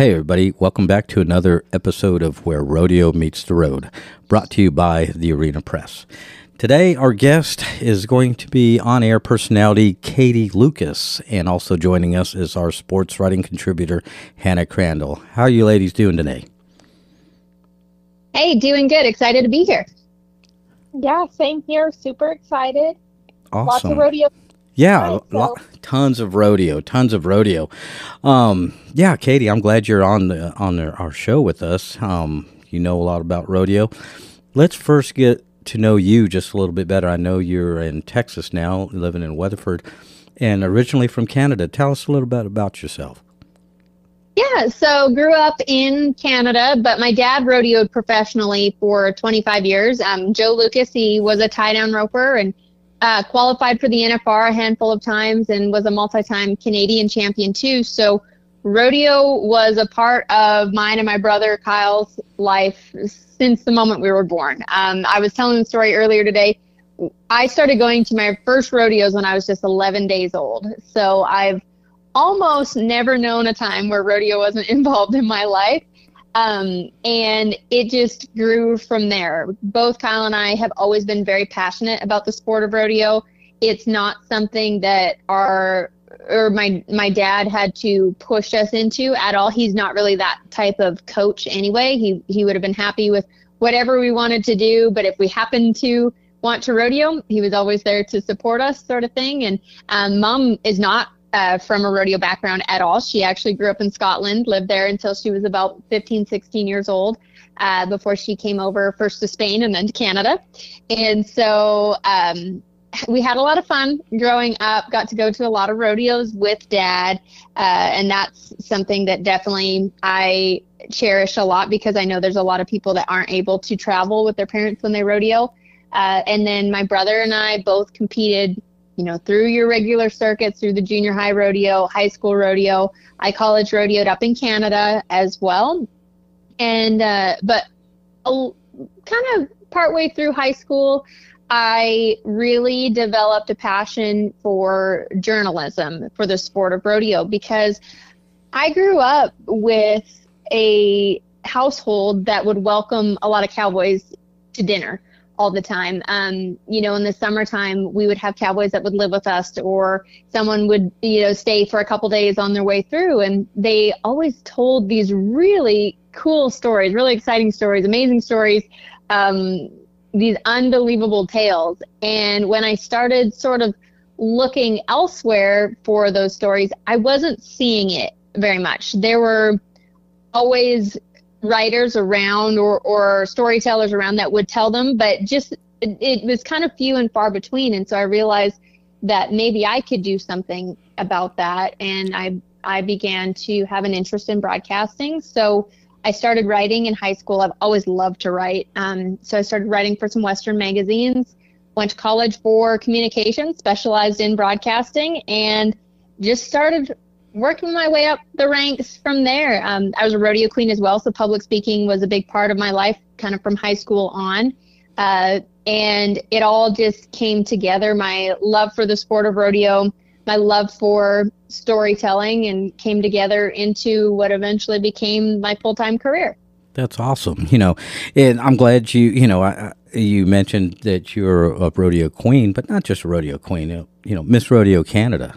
Hey, everybody, welcome back to another episode of Where Rodeo Meets the Road, brought to you by the Arena Press. Today, our guest is going to be on air personality Katy Lucas, and also joining us is our sports writing contributor, Hannah Crandall. How are you ladies doing today? Hey, doing good. Excited to be here. Yeah, same here. Super excited. Awesome. Lots of rodeo Yeah, lo- tons of rodeo, tons of rodeo. Um, yeah, Katy, I'm glad you're on the on the, our show with us. Um, you know a lot about rodeo. Let's first get to know you just a little bit better. I know you're in Texas now, living in Weatherford, and originally from Canada. Tell us a little bit about yourself. Yeah, so grew up in Canada, but my dad rodeoed professionally for 25 years. Um, Joe Lucas, he was a tie down roper and uh, qualified for the NFR a handful of times and was a multi time Canadian champion too. So rodeo was a part of mine and my brother Kyle's life since the moment we were born. Um, I was telling the story earlier today. I started going to my first rodeos when I was just 11 days old. So I've almost never known a time where rodeo wasn't involved in my life. Um, and it just grew from there. Both Kyle and I have always been very passionate about the sport of rodeo. It's not something that our or my my dad had to push us into at all. He's not really that type of coach anyway. He he would have been happy with whatever we wanted to do, but if we happened to want to rodeo, he was always there to support us, sort of thing. And um, mom is not uh, from a rodeo background at all. She actually grew up in Scotland, lived there until she was about 15, 16 years old uh, before she came over first to Spain and then to Canada. And so um, we had a lot of fun growing up, got to go to a lot of rodeos with dad. Uh, and that's something that definitely I cherish a lot because I know there's a lot of people that aren't able to travel with their parents when they rodeo. Uh, and then my brother and I both competed you know, through your regular circuits, through the junior high rodeo, high school rodeo. I college rodeoed up in Canada as well. And, uh, but uh, kind of partway through high school, I really developed a passion for journalism, for the sport of rodeo, because I grew up with a household that would welcome a lot of cowboys to dinner all the time. Um, you know, in the summertime, we would have cowboys that would live with us, or someone would, you know, stay for a couple days on their way through, and they always told these really cool stories, really exciting stories, amazing stories, um, these unbelievable tales. And when I started sort of looking elsewhere for those stories, I wasn't seeing it very much. There were always writers around or, or storytellers around that would tell them, but just it, it was kind of few and far between. And so I realized that maybe I could do something about that. And I, I began to have an interest in broadcasting. So I started writing in high school. I've always loved to write. Um, so I started writing for some Western magazines, went to college for communication, specialized in broadcasting, and just started working my way up the ranks from there. Um, I was a rodeo queen as well, so public speaking was a big part of my life, kind of from high school on. Uh, and it all just came together. My love for the sport of rodeo, my love for storytelling, and came together into what eventually became my full time career. That's awesome. You know, and I'm glad you, you know, I, you mentioned that you're a rodeo queen, but not just a rodeo queen, you know, Miss Rodeo Canada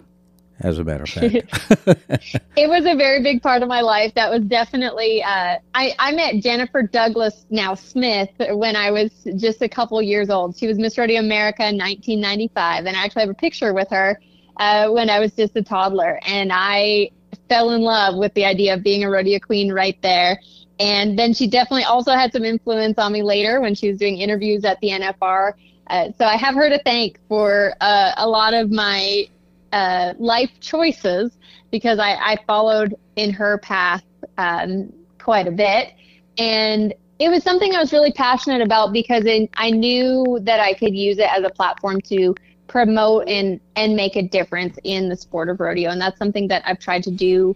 as a matter of fact. it was a very big part of my life. That was definitely, uh, I, I met Jennifer Douglas, now Smith, when I was just a couple years old. She was Miss Rodeo America in 1995, and I actually have a picture with her uh, when I was just a toddler. And I fell in love with the idea of being a rodeo queen right there. And then she definitely also had some influence on me later when she was doing interviews at the NFR. Uh, so I have her to thank for uh, a lot of my uh, life choices because I, I, followed in her path um, quite a bit. And it was something I was really passionate about because it, I knew that I could use it as a platform to promote and, and make a difference in the sport of rodeo. And that's something that I've tried to do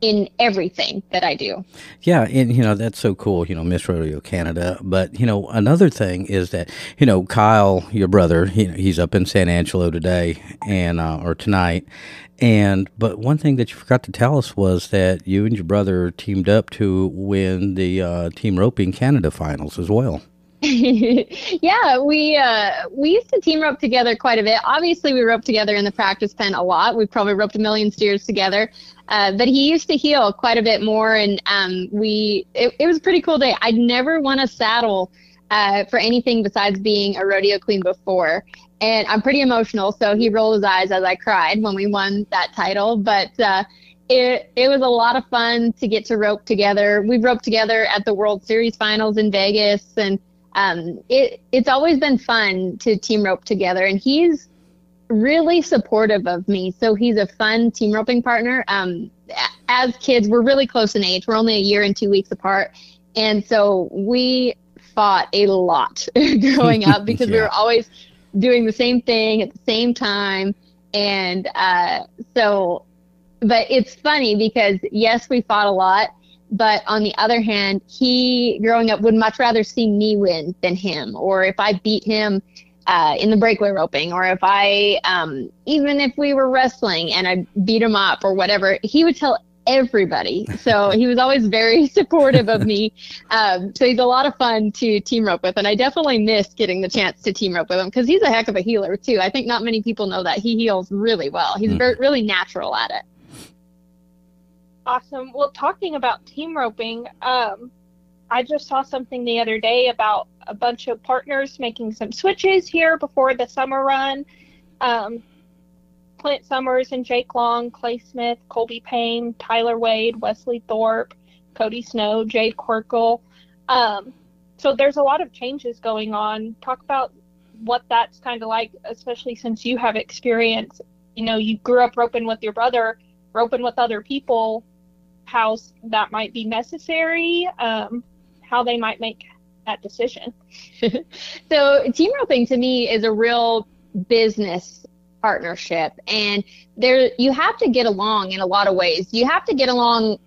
in everything that I do. Yeah, and you know that's so cool, you know, Miss Rodeo Canada. But you know, another thing is that you know Kyle, your brother, he, he's up in San Angelo today and uh, or tonight. And but one thing that you forgot to tell us was that you and your brother teamed up to win the uh, Team Roping Canada finals as well. yeah, we uh, we used to team rope together quite a bit. Obviously, we roped together in the practice pen a lot. We probably roped a million steers together. Uh, but he used to heel quite a bit more, and um, we it, it was a pretty cool day. I'd never won a saddle uh, for anything besides being a rodeo queen before, and I'm pretty emotional. So he rolled his eyes as I cried when we won that title, but. Uh, it, it was a lot of fun to get to rope together. We roped together at the World Series finals in Vegas, and um, it, it's always been fun to team rope together. And he's really supportive of me. So he's a fun team roping partner. Um, as kids, we're really close in age. We're only a year and two weeks apart. And so we fought a lot growing up because yeah. we were always doing the same thing at the same time. And uh, so, but it's funny because yes, we fought a lot. But on the other hand, he growing up would much rather see me win than him. Or if I beat him, uh, in the breakaway roping, or if I, um, even if we were wrestling and I beat him up or whatever, he would tell everybody. So he was always very supportive of me. Um, so he's a lot of fun to team rope with, and I definitely miss getting the chance to team rope with him because he's a heck of a heeler too. I think not many people know that he heels really well. He's mm. very, really natural at it. Awesome. Well, talking about team roping, um, I just saw something the other day about a bunch of partners making some switches here before the summer run. Um, Clint Summers and Jake Long, Clay Smith, Coleby Payne, Tyler Wade, Wesley Thorp, Cody Snow, Jade Corkill. Um, so there's a lot of changes going on. Talk about what that's kind of like, especially since you have experience. You know, you grew up roping with your brother, roping with other people, how that might be necessary. Um, how they might make that decision. so team roping to me is a real business partnership and there you have to get along in a lot of ways. You have to get along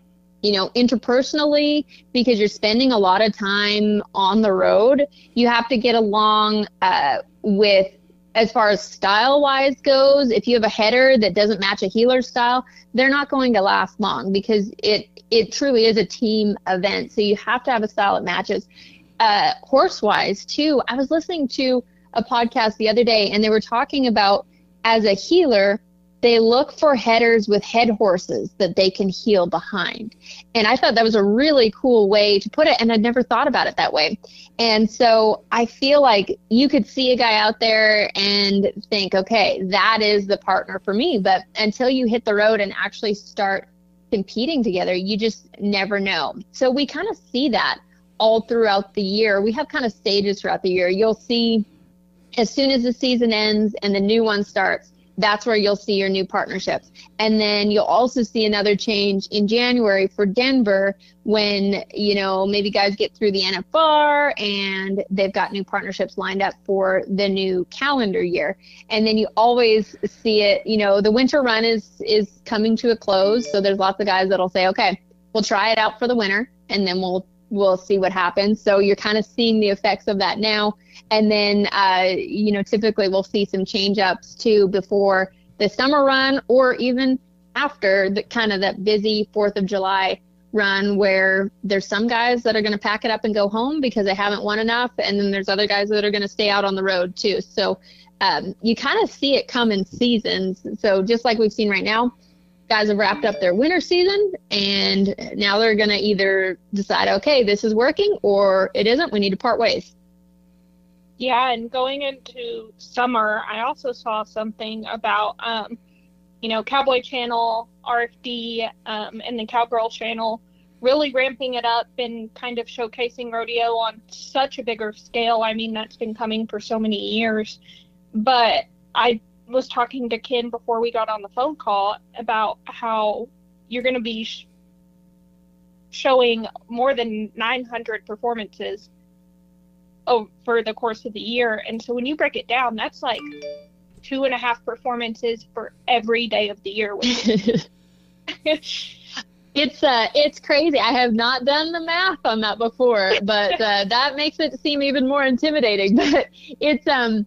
you know, interpersonally, because you're spending a lot of time on the road, you have to get along uh, with, as far as style wise goes. If you have a header that doesn't match a heeler style, they're not going to last long because it it truly is a team event. So you have to have a style that matches. Uh, horse wise, too, I was listening to a podcast the other day and they were talking about as a heeler, they look for headers with head horses that they can heel behind. And I thought that was a really cool way to put it. And I'd never thought about it that way. And so I feel like you could see a guy out there and think, okay, that is the partner for me. But until you hit the road and actually start competing together, you just never know. So we kind of see that all throughout the year. We have kind of stages throughout the year. You'll see as soon as the season ends and the new one starts, that's where you'll see your new partnerships. And then you'll also see another change in January for Denver when, you know, maybe guys get through the NFR and they've got new partnerships lined up for the new calendar year. And then you always see it, you know, the winter run is is coming to a close, so there's lots of guys that'll say, "Okay, we'll try it out for the winter and then we'll we'll see what happens. So you're kind of seeing the effects of that now. And then, uh, you know, typically we'll see some change ups too before the summer run or even after the kind of that busy 4th of July run where there's some guys that are going to pack it up and go home because they haven't won enough. And then there's other guys that are going to stay out on the road too. So um, you kind of see it come in seasons. So just like we've seen right now, guys have wrapped up their winter season and now they're going to either decide, okay, this is working or it isn't. We need to part ways. Yeah, and going into summer, I also saw something about, um, you know, Cowboy Channel, RFD, um, and the Cowgirl Channel really ramping it up and kind of showcasing rodeo on such a bigger scale. I mean, that's been coming for so many years. But I was talking to Ken before we got on the phone call about how you're going to be sh- showing more than 900 performances for the course of the year. And so when you break it down, that's like two and a half performances for every day of the year. it's uh it's crazy. I have not done the math on that before, but uh, that makes it seem even more intimidating. But it's um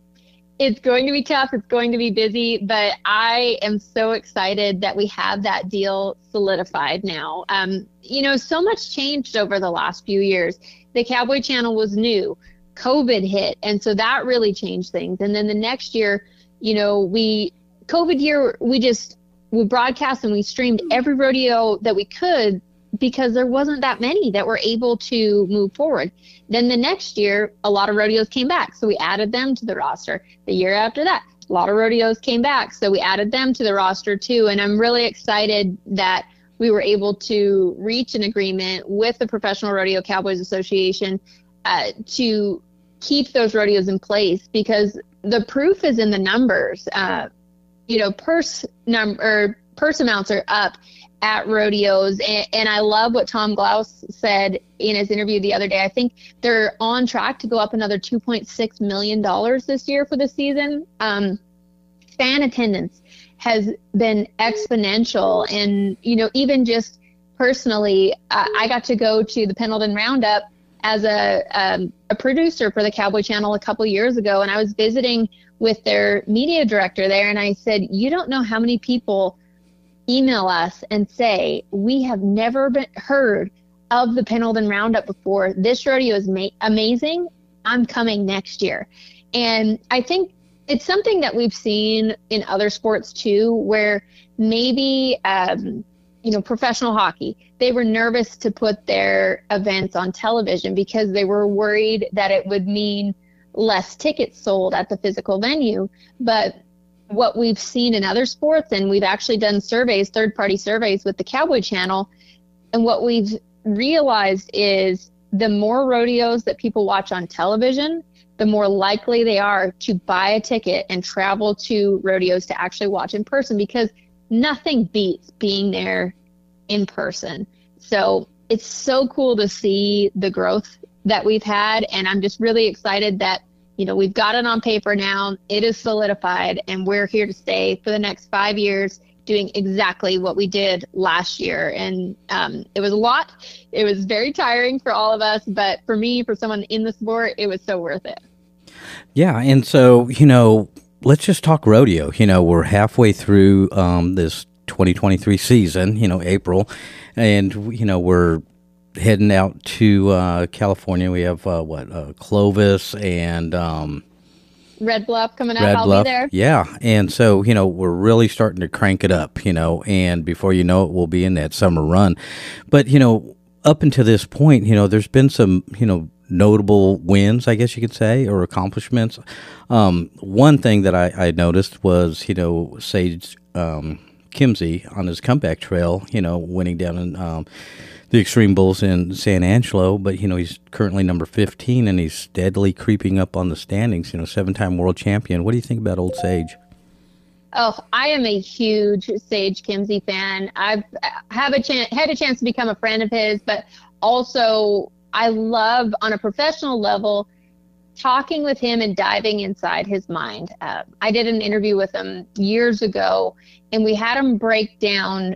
it's going to be tough. It's going to be busy, but I am so excited that we have that deal solidified now. Um, you know, so much changed over the last few years. The Cowboy Channel was new. COVID hit, and so that really changed things. And then the next year, you know, we COVID year we just we broadcast and we streamed every rodeo that we could because there wasn't that many that were able to move forward. Then the next year, a lot of rodeos came back, so we added them to the roster. The year after that, a lot of rodeos came back, so we added them to the roster too. And I'm really excited that we were able to reach an agreement with the Professional Rodeo Cowboys Association uh, to keep those rodeos in place because the proof is in the numbers. Uh, you know, purse number purse amounts are up at rodeos. And, and, I love what Tom Glause said in his interview the other day. I think they're on track to go up another $2.6 million this year for the season. Um, fan attendance has been exponential. And, you know, even just personally, uh, I got to go to the Pendleton Roundup as a, um, a producer for the Cowboy Channel a couple years ago. And I was visiting with their media director there. And I said, You don't know how many people email us and say, We have never been heard of the Pendleton Roundup before. This rodeo is ma- amazing. I'm coming next year. And I think it's something that we've seen in other sports too, where maybe, um, you know, professional hockey, they were nervous to put their events on television because they were worried that it would mean less tickets sold at the physical venue. But what we've seen in other sports, and we've actually done surveys, third party surveys with the Cowboy Channel, and what we've realized is the more rodeos that people watch on television, the more likely they are to buy a ticket and travel to rodeos to actually watch in person because nothing beats being there in person. So it's so cool to see the growth that we've had. And I'm just really excited that you know, we've got it on paper now. It is solidified, and we're here to stay for the next five years doing exactly what we did last year. And um, it was a lot. It was very tiring for all of us, but for me, for someone in the sport, it was so worth it. Yeah. And so, you know, let's just talk rodeo. You know, we're halfway through um, this 2023 season, you know, April, and, you know, we're heading out to uh, California. We have uh, what uh, Clovis and um, Red Bluff coming up. Red I'll Bluff, be there. Yeah, and so you know we're really starting to crank it up. You know, and before you know it, we'll be in that summer run. But you know, up until this point, you know, there's been some you know notable wins, I guess you could say, or accomplishments. Um, one thing that I, I, noticed was you know Sage um, Kimzey on his comeback trail. You know, winning down in. Um, the Extreme Bulls in San Angelo, but you know he's currently number 15 and he's steadily creeping up on the standings. You know, seven-time world champion. What do you think about Old Sage? Oh, I am a huge Sage Kimzey fan. I've have a chance had a chance to become a friend of his, but also I love on a professional level talking with him and diving inside his mind. Uh, I did an interview with him years ago, and we had him break down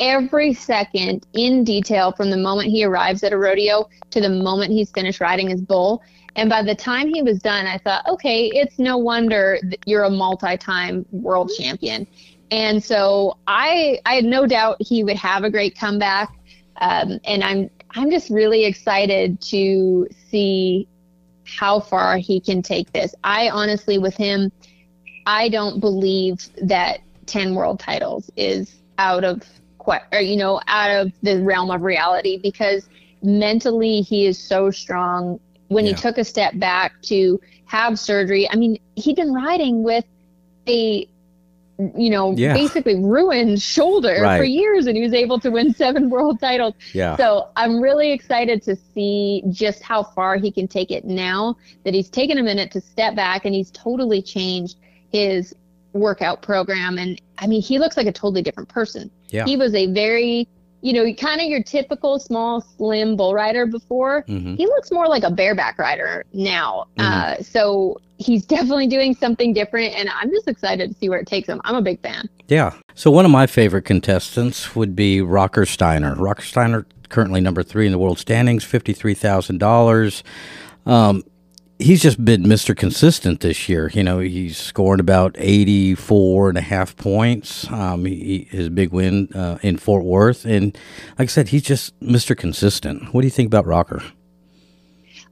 every second in detail from the moment he arrives at a rodeo to the moment he's finished riding his bull. And by the time he was done, I thought, okay, it's no wonder you're a multi-time world champion. And so I, I had no doubt he would have a great comeback. Um, and I'm, I'm just really excited to see how far he can take this. I honestly, with him, I don't believe that 10 world titles is out of or, you know out of the realm of reality because mentally he is so strong when yeah. he took a step back to have surgery i mean he'd been riding with a you know yeah. basically ruined shoulder right. for years and he was able to win seven world titles yeah so i'm really excited to see just how far he can take it now that he's taken a minute to step back and he's totally changed his workout program and I mean he looks like a totally different person. Yeah. He was a very you know, kind of your typical small, slim bull rider before. Mhm. He looks more like a bareback rider now. Mhm. Uh, so he's definitely doing something different, and I'm just excited to see where it takes him. I'm a big fan. Yeah. So one of my favorite contestants would be Rocker Steiner. Rocker Steiner currently number three in the world standings, fifty-three thousand dollars. Um, he's just been Mr. Consistent this year. You know, he's scored about 84 and a half points. Um, he, his big win uh, in Fort Worth. And like I said, he's just Mr. Consistent. What do you think about Rocker?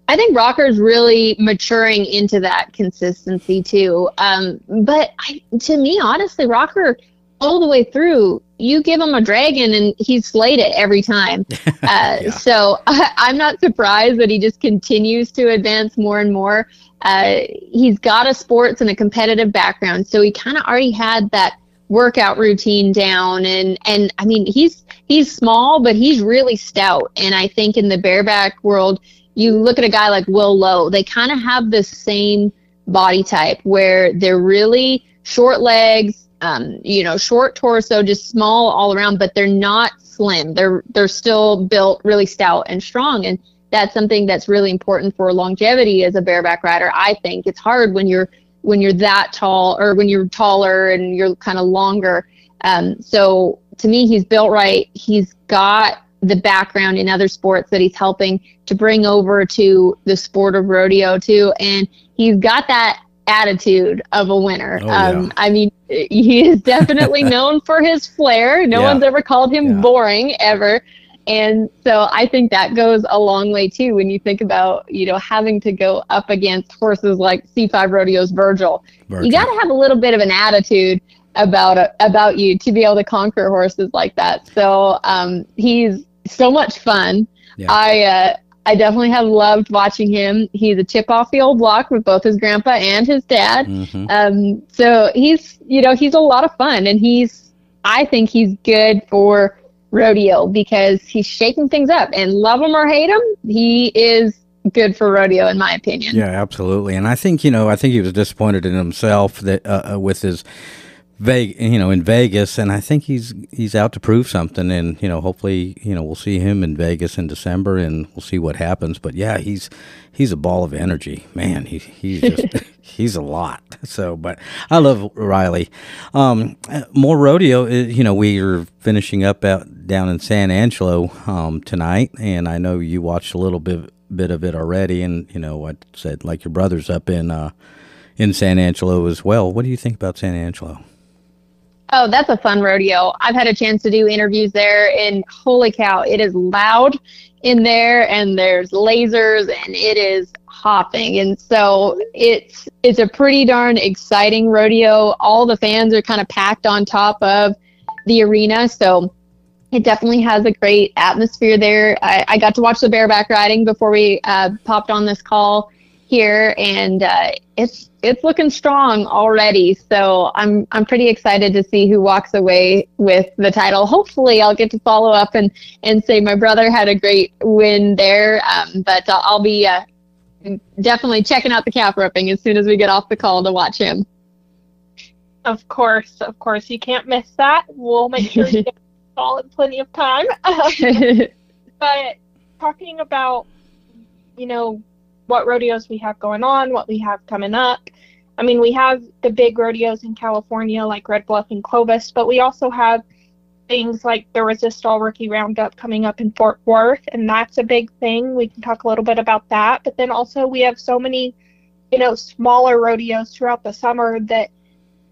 I think Rocker's really maturing into that consistency too. Um, but I, to me, honestly, Rocker all the way through, you give him a dragon and he slayed it every time. Uh, Yeah. So I, I'm not surprised that he just continues to advance more and more. Uh, he's got a sports and a competitive background, so he kind of already had that workout routine down. And and I mean, he's he's small, but he's really stout. And I think in the bareback world, you look at a guy like Will Lowe, they kind of have the same body type where they're really short legs, um, you know, short torso, just small all around, but they're not slim. They're they're still built really stout and strong, and that's something that's really important for longevity as a bareback rider. I think it's hard when you're when you're that tall or when you're taller and you're kind of longer. Um, so to me, he's built right. He's got the background in other sports that he's helping to bring over to the sport of rodeo too, and he's got that attitude of a winner. Oh, yeah. um, I mean, he is definitely known for his flair. No Yeah. one's ever called him Yeah. boring ever. And so I think that goes a long way too when you think about, you know, having to go up against horses like C5 Rodeo's Virgil. Virgil? You got to have a little bit of an attitude about about you to be able to conquer horses like that. So um, he's so much fun. Yeah. I uh, I definitely have loved watching him. He's a chip off the old block with both his grandpa and his dad. Mhm. Um, so he's, you know, he's a lot of fun and he's, I think he's good for rodeo because he's shaking things up and love him or hate him. He is good for rodeo in my opinion. Yeah, absolutely. And I think you know, I think he was disappointed in himself that uh, uh, with his Veg, you know, in Vegas, and I think he's he's out to prove something. And you know, hopefully, you know, we'll see him in Vegas in December, and we'll see what happens. But yeah, he's he's a ball of energy, man. He he's just he's a lot. So, but I love Riley. Um, more rodeo. uh, You know, we are finishing up out down in San Angelo um, tonight, and I know you watched a little bit bit of it already. And you know, I said like your brother's up in uh, in San Angelo as well. What do you think about San Angelo? Oh, that's a fun rodeo. I've had a chance to do interviews there, and holy cow, it is loud in there, and there's lasers, and it is hopping, and so it's it's a pretty darn exciting rodeo. All the fans are kind of packed on top of the arena, so it definitely has a great atmosphere there. I, I got to watch the bareback riding before we uh, popped on this call here, and uh, it's it's looking strong already. So I'm I'm pretty excited to see who walks away with the title. Hopefully, I'll get to follow up and and say my brother had a great win there. Um, but I'll, I'll be uh, definitely checking out the calf roping as soon as we get off the call to watch him. Of course, of course, you can't miss that. We'll make sure you get all in plenty of time. but talking about, you know, what rodeos we have going on, what we have coming up. I mean, we have the big rodeos in California like Red Bluff and Clovis, but we also have things like the Resistol Rookie Roundup coming up in Fort Worth, and that's a big thing. We can talk a little bit about that. But then also we have so many, you know, smaller rodeos throughout the summer that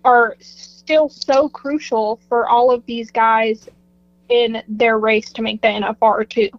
are still so crucial for all of these guys in their race to make the NFR too.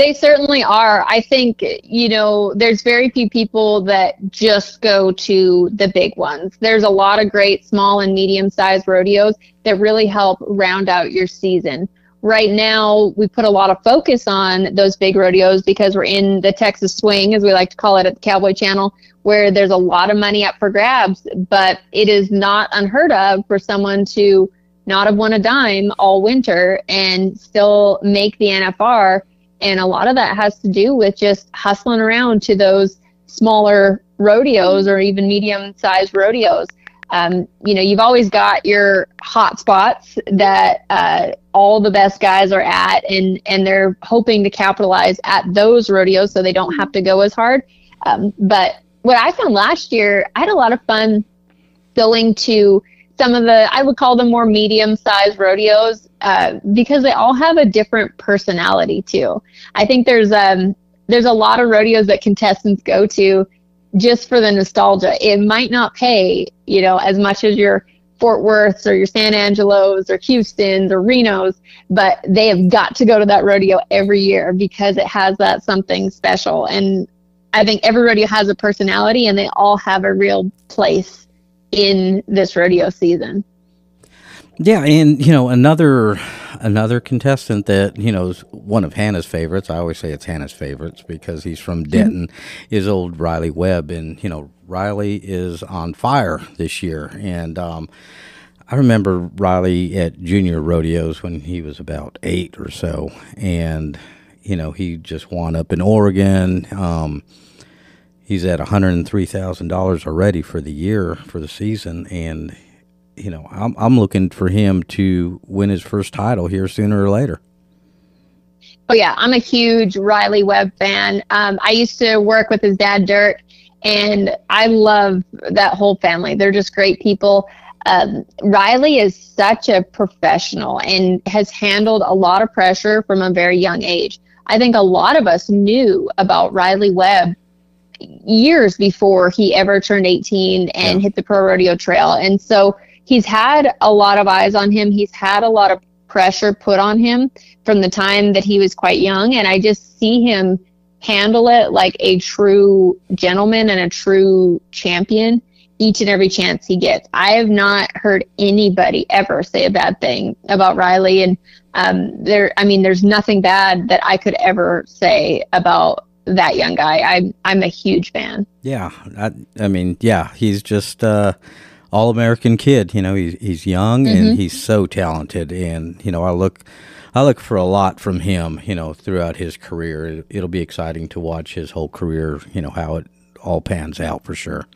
They certainly are. I think, you know, there's very few people that just go to the big ones. There's a lot of great small and medium sized rodeos that really help round out your season. Right now, we put a lot of focus on those big rodeos because we're in the Texas swing, as we like to call it at the Cowboy Channel, where there's a lot of money up for grabs. But it is not unheard of for someone to not have won a dime all winter and still make the NFR. And a lot of that has to do with just hustling around to those smaller rodeos or even medium sized rodeos. um, you know, you've always got your hot spots that uh, all the best guys are at, and and they're hoping to capitalize at those rodeos so they don't have to go as hard. Um, but what I found last year, I had a lot of fun going to some of the I would call them more medium sized rodeos uh, because they all have a different personality too. I think there's um there's a lot of rodeos that contestants go to just for the nostalgia. It might not pay, you know, as much as your Fort Worths or your San Angelos or Houston's or Reno's, but they have got to go to that rodeo every year because it has that something special. And I think every rodeo has a personality and they all have a real place in this rodeo season. Yeah, and you know another another contestant that you know is one of Hannah's favorites. I always say it's Hannah's favorites because he's from mm-hmm. Denton. Mm-hmm. Is old Riley Webb, and you know Riley is on fire this year. And um, I remember Riley at junior rodeos when he was about eight or so, and you know he just won up in Oregon. Um, he's at one hundred and three thousand dollars already for the year for the season, and you know, I'm I'm looking for him to win his first title here sooner or later. Oh yeah, I'm a huge Riley Webb fan. Um, I used to work with his dad, Dirk, and I love that whole family. They're just great people. Um, Riley is such a professional and has handled a lot of pressure from a very young age. I think a lot of us knew about Riley Webb years before he ever turned 18 and yeah. hit the pro rodeo trail. And so he's had a lot of eyes on him. He's had a lot of pressure put on him from the time that he was quite young. And I just see him handle it like a true gentleman and a true champion each and every chance he gets. I have not heard anybody ever say a bad thing about Riley. And um, there, I mean, there's nothing bad that I could ever say about that young guy. I'm I'm a huge fan. Yeah, I, I mean, yeah, he's just uh, all American kid. You know, he's he's young mm-hmm. and he's so talented, and you know, I look. I look for a lot from him, you know, throughout his career. It'll be exciting to watch his whole career, you know, how it all pans out for sure.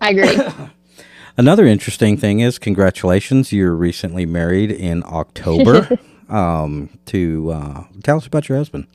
I agree. Another interesting thing is congratulations, you're recently married in October. um, to uh, tell us about your husband.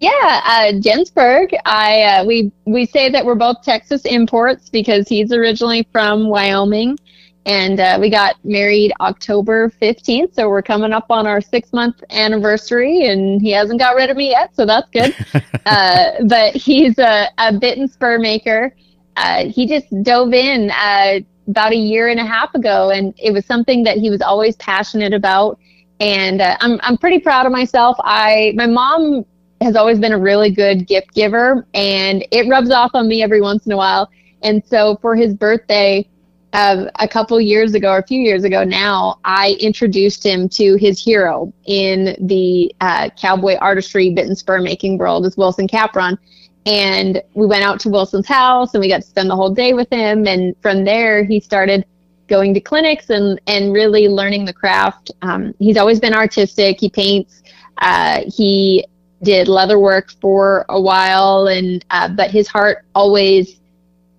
Yeah, uh, Jensburg. I uh, we we say that we're both Texas imports because he's originally from Wyoming, and uh, we got married October fifteenth. So we're coming up on our six month anniversary, and he hasn't got rid of me yet, so that's good. Uh, but he's a, a bit and spur maker. Uh, he just dove in uh, about a year and a half ago, and it was something that he was always passionate about. And I'm I'm pretty proud of myself. I my mom has always been a really good gift giver and it rubs off on me every once in a while. And so for his birthday, uh, a couple years ago or a few years ago now, I introduced him to his hero in the uh, cowboy artistry bit and spur making world is Wilson Capron. And we went out to Wilson's house and we got to spend the whole day with him. And from there, he started going to clinics and, and really learning the craft. Um, he's always been artistic. He paints. Uh, he did leather work for a while, and uh, but his heart always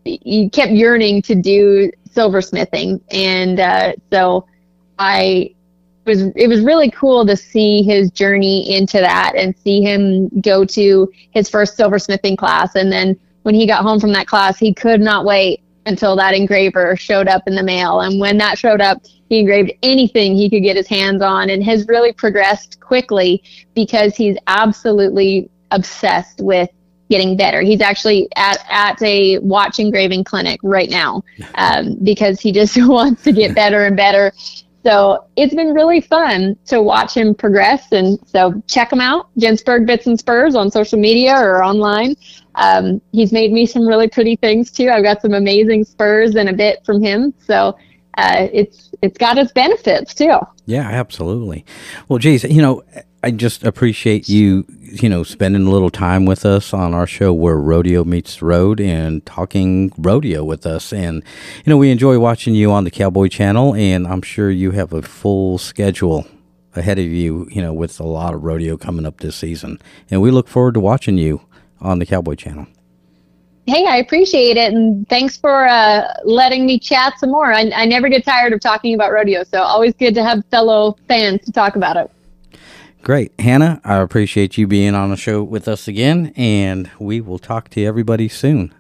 he kept yearning to do silversmithing, and uh, so I was it was really cool to see his journey into that and see him go to his first silversmithing class, and then when he got home from that class, he could not wait until that engraver showed up in the mail. And when that showed up, he engraved anything he could get his hands on and has really progressed quickly because he's absolutely obsessed with getting better. He's actually at, at a watch engraving clinic right now um, because he just wants to get better and better. So it's been really fun to watch him progress. And so check him out, Jensburg Bits and Spurs on social media or online. Um, he's made me some really pretty things too. I've got some amazing spurs and a bit from him. So uh, it's it's got its benefits too. Yeah, absolutely. Well, geez, you know, I just appreciate you, you know, spending a little time with us on our show where rodeo meets road and talking rodeo with us. And, you know, we enjoy watching you on the Cowboy Channel, and I'm sure you have a full schedule ahead of you, you know, with a lot of rodeo coming up this season. And we look forward to watching you on the Cowboy Channel. Hey, I appreciate it, and thanks for uh, letting me chat some more. I, I never get tired of talking about rodeo, so always good to have fellow fans to talk about it. Great. Hannah, I appreciate you being on the show with us again, and we will talk to everybody soon.